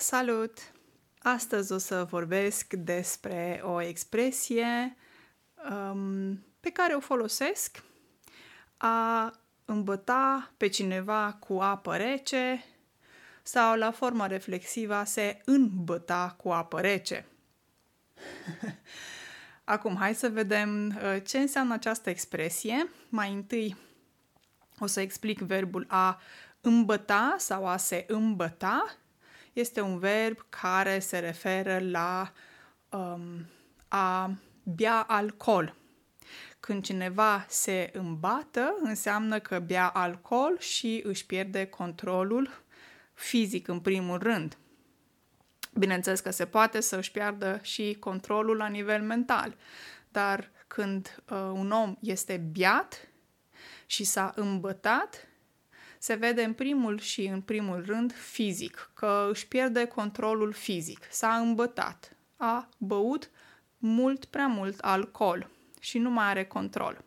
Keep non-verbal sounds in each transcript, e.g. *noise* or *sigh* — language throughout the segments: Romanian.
Salut! Astăzi o să vorbesc despre o expresie um, pe care o folosesc a îmbăta pe cineva cu apă rece sau la forma reflexivă a se îmbăta cu apă rece. *laughs* Acum, hai să vedem uh, ce înseamnă această expresie. Mai întâi o să explic verbul a îmbăta sau a se îmbăta este un verb care se referă la um, a bea alcool. Când cineva se îmbată, înseamnă că bea alcool și își pierde controlul fizic în primul rând. Bineînțeles că se poate să își piardă și controlul la nivel mental, dar când uh, un om este biat și s-a îmbătat, se vede în primul și în primul rând fizic, că își pierde controlul fizic, s-a îmbătat, a băut mult prea mult alcool și nu mai are control.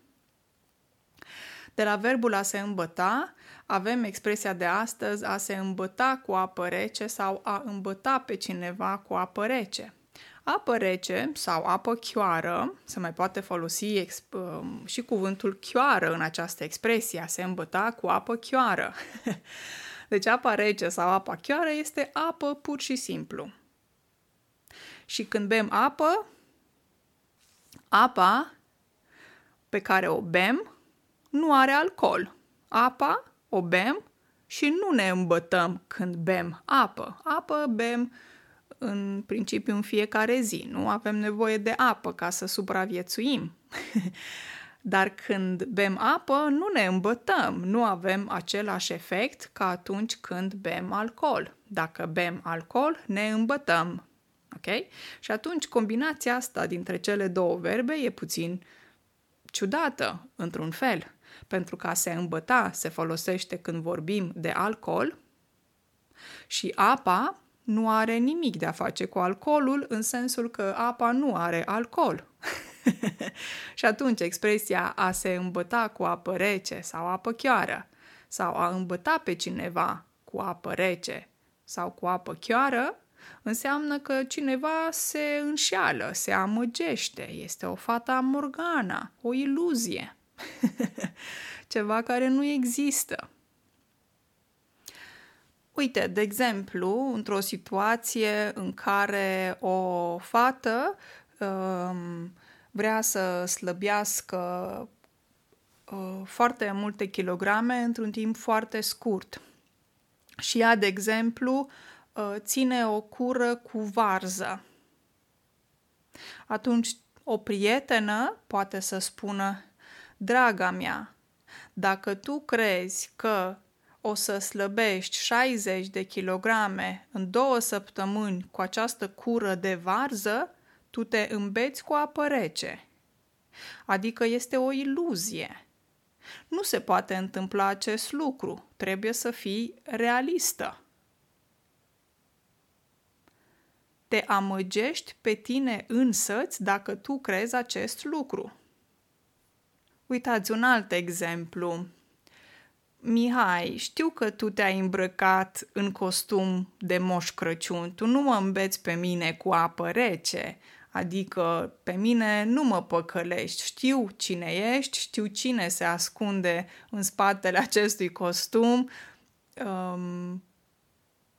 De la verbul a se îmbăta, avem expresia de astăzi a se îmbăta cu apă rece sau a îmbăta pe cineva cu apă rece. Apă rece sau apă chioară, se mai poate folosi exp- um, și cuvântul chioară în această expresie, a se îmbăta cu apă chioară. *laughs* deci apa rece sau apa chioară este apă pur și simplu. Și când bem apă, apa pe care o bem nu are alcool. Apa o bem și nu ne îmbătăm când bem apă. Apă bem în principiu în fiecare zi. Nu avem nevoie de apă ca să supraviețuim. *laughs* Dar când bem apă, nu ne îmbătăm, nu avem același efect ca atunci când bem alcool. Dacă bem alcool, ne îmbătăm. Ok? Și atunci combinația asta dintre cele două verbe e puțin ciudată, într-un fel. Pentru că a se îmbăta se folosește când vorbim de alcool și apa nu are nimic de a face cu alcoolul, în sensul că apa nu are alcool. *laughs* și atunci expresia a se îmbăta cu apă rece sau apă chioară sau a îmbăta pe cineva cu apă rece sau cu apă chioară înseamnă că cineva se înșeală, se amăgește, este o fata morgana, o iluzie, *laughs* ceva care nu există. Uite, de exemplu, într-o situație în care o fată um, vrea să slăbească uh, foarte multe kilograme într-un timp foarte scurt. Și ea, de exemplu, uh, ține o cură cu varză. Atunci, o prietenă poate să spună, Draga mea, dacă tu crezi că o să slăbești 60 de kilograme în două săptămâni cu această cură de varză, tu te îmbeți cu apă rece. Adică este o iluzie. Nu se poate întâmpla acest lucru. Trebuie să fii realistă. Te amăgești pe tine însăți dacă tu crezi acest lucru. Uitați un alt exemplu. Mihai, știu că tu te-ai îmbrăcat în costum de moș Crăciun, tu nu mă îmbeți pe mine cu apă rece, adică pe mine nu mă păcălești, știu cine ești, știu cine se ascunde în spatele acestui costum, um,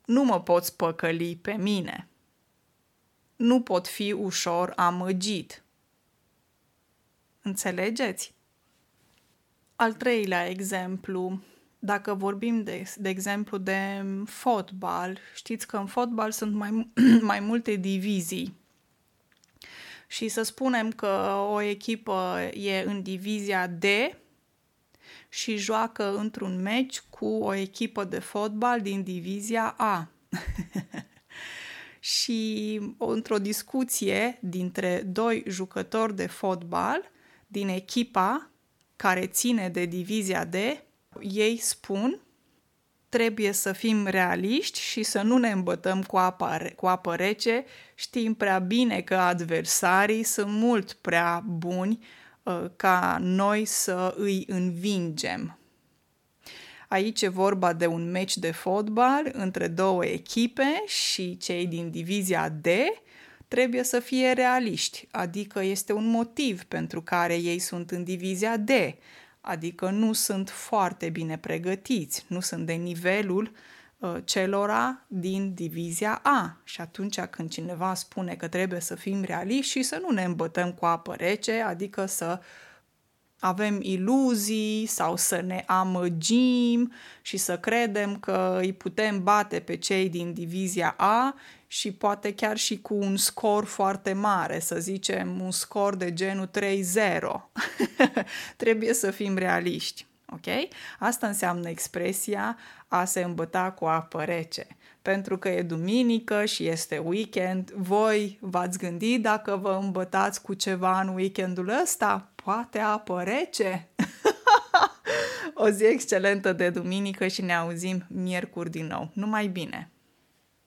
nu mă poți păcăli pe mine. Nu pot fi ușor amăgit. Înțelegeți? Al treilea exemplu, dacă vorbim de, de exemplu de fotbal, știți că în fotbal sunt mai, *clears throat* mai multe divizii. Și să spunem că o echipă e în divizia D și joacă într-un meci cu o echipă de fotbal din divizia A. *laughs* și într-o discuție dintre doi jucători de fotbal din echipa care ține de divizia D, ei spun trebuie să fim realiști și să nu ne îmbătăm cu apă, cu apă rece. Știm prea bine că adversarii sunt mult prea buni uh, ca noi să îi învingem. Aici e vorba de un meci de fotbal între două echipe și cei din divizia D trebuie să fie realiști, adică este un motiv pentru care ei sunt în divizia D, adică nu sunt foarte bine pregătiți, nu sunt de nivelul uh, celora din divizia A. Și atunci când cineva spune că trebuie să fim realiști și să nu ne îmbătăm cu apă rece, adică să avem iluzii sau să ne amăgim și să credem că îi putem bate pe cei din divizia A și poate chiar și cu un scor foarte mare, să zicem un scor de genul 3-0. *laughs* Trebuie să fim realiști. Ok? Asta înseamnă expresia a se îmbăta cu apă rece. Pentru că e duminică și este weekend, voi v-ați gândit dacă vă îmbătați cu ceva în weekendul ăsta? Poate apă rece? *laughs* o zi excelentă de duminică și ne auzim miercuri din nou. Numai bine!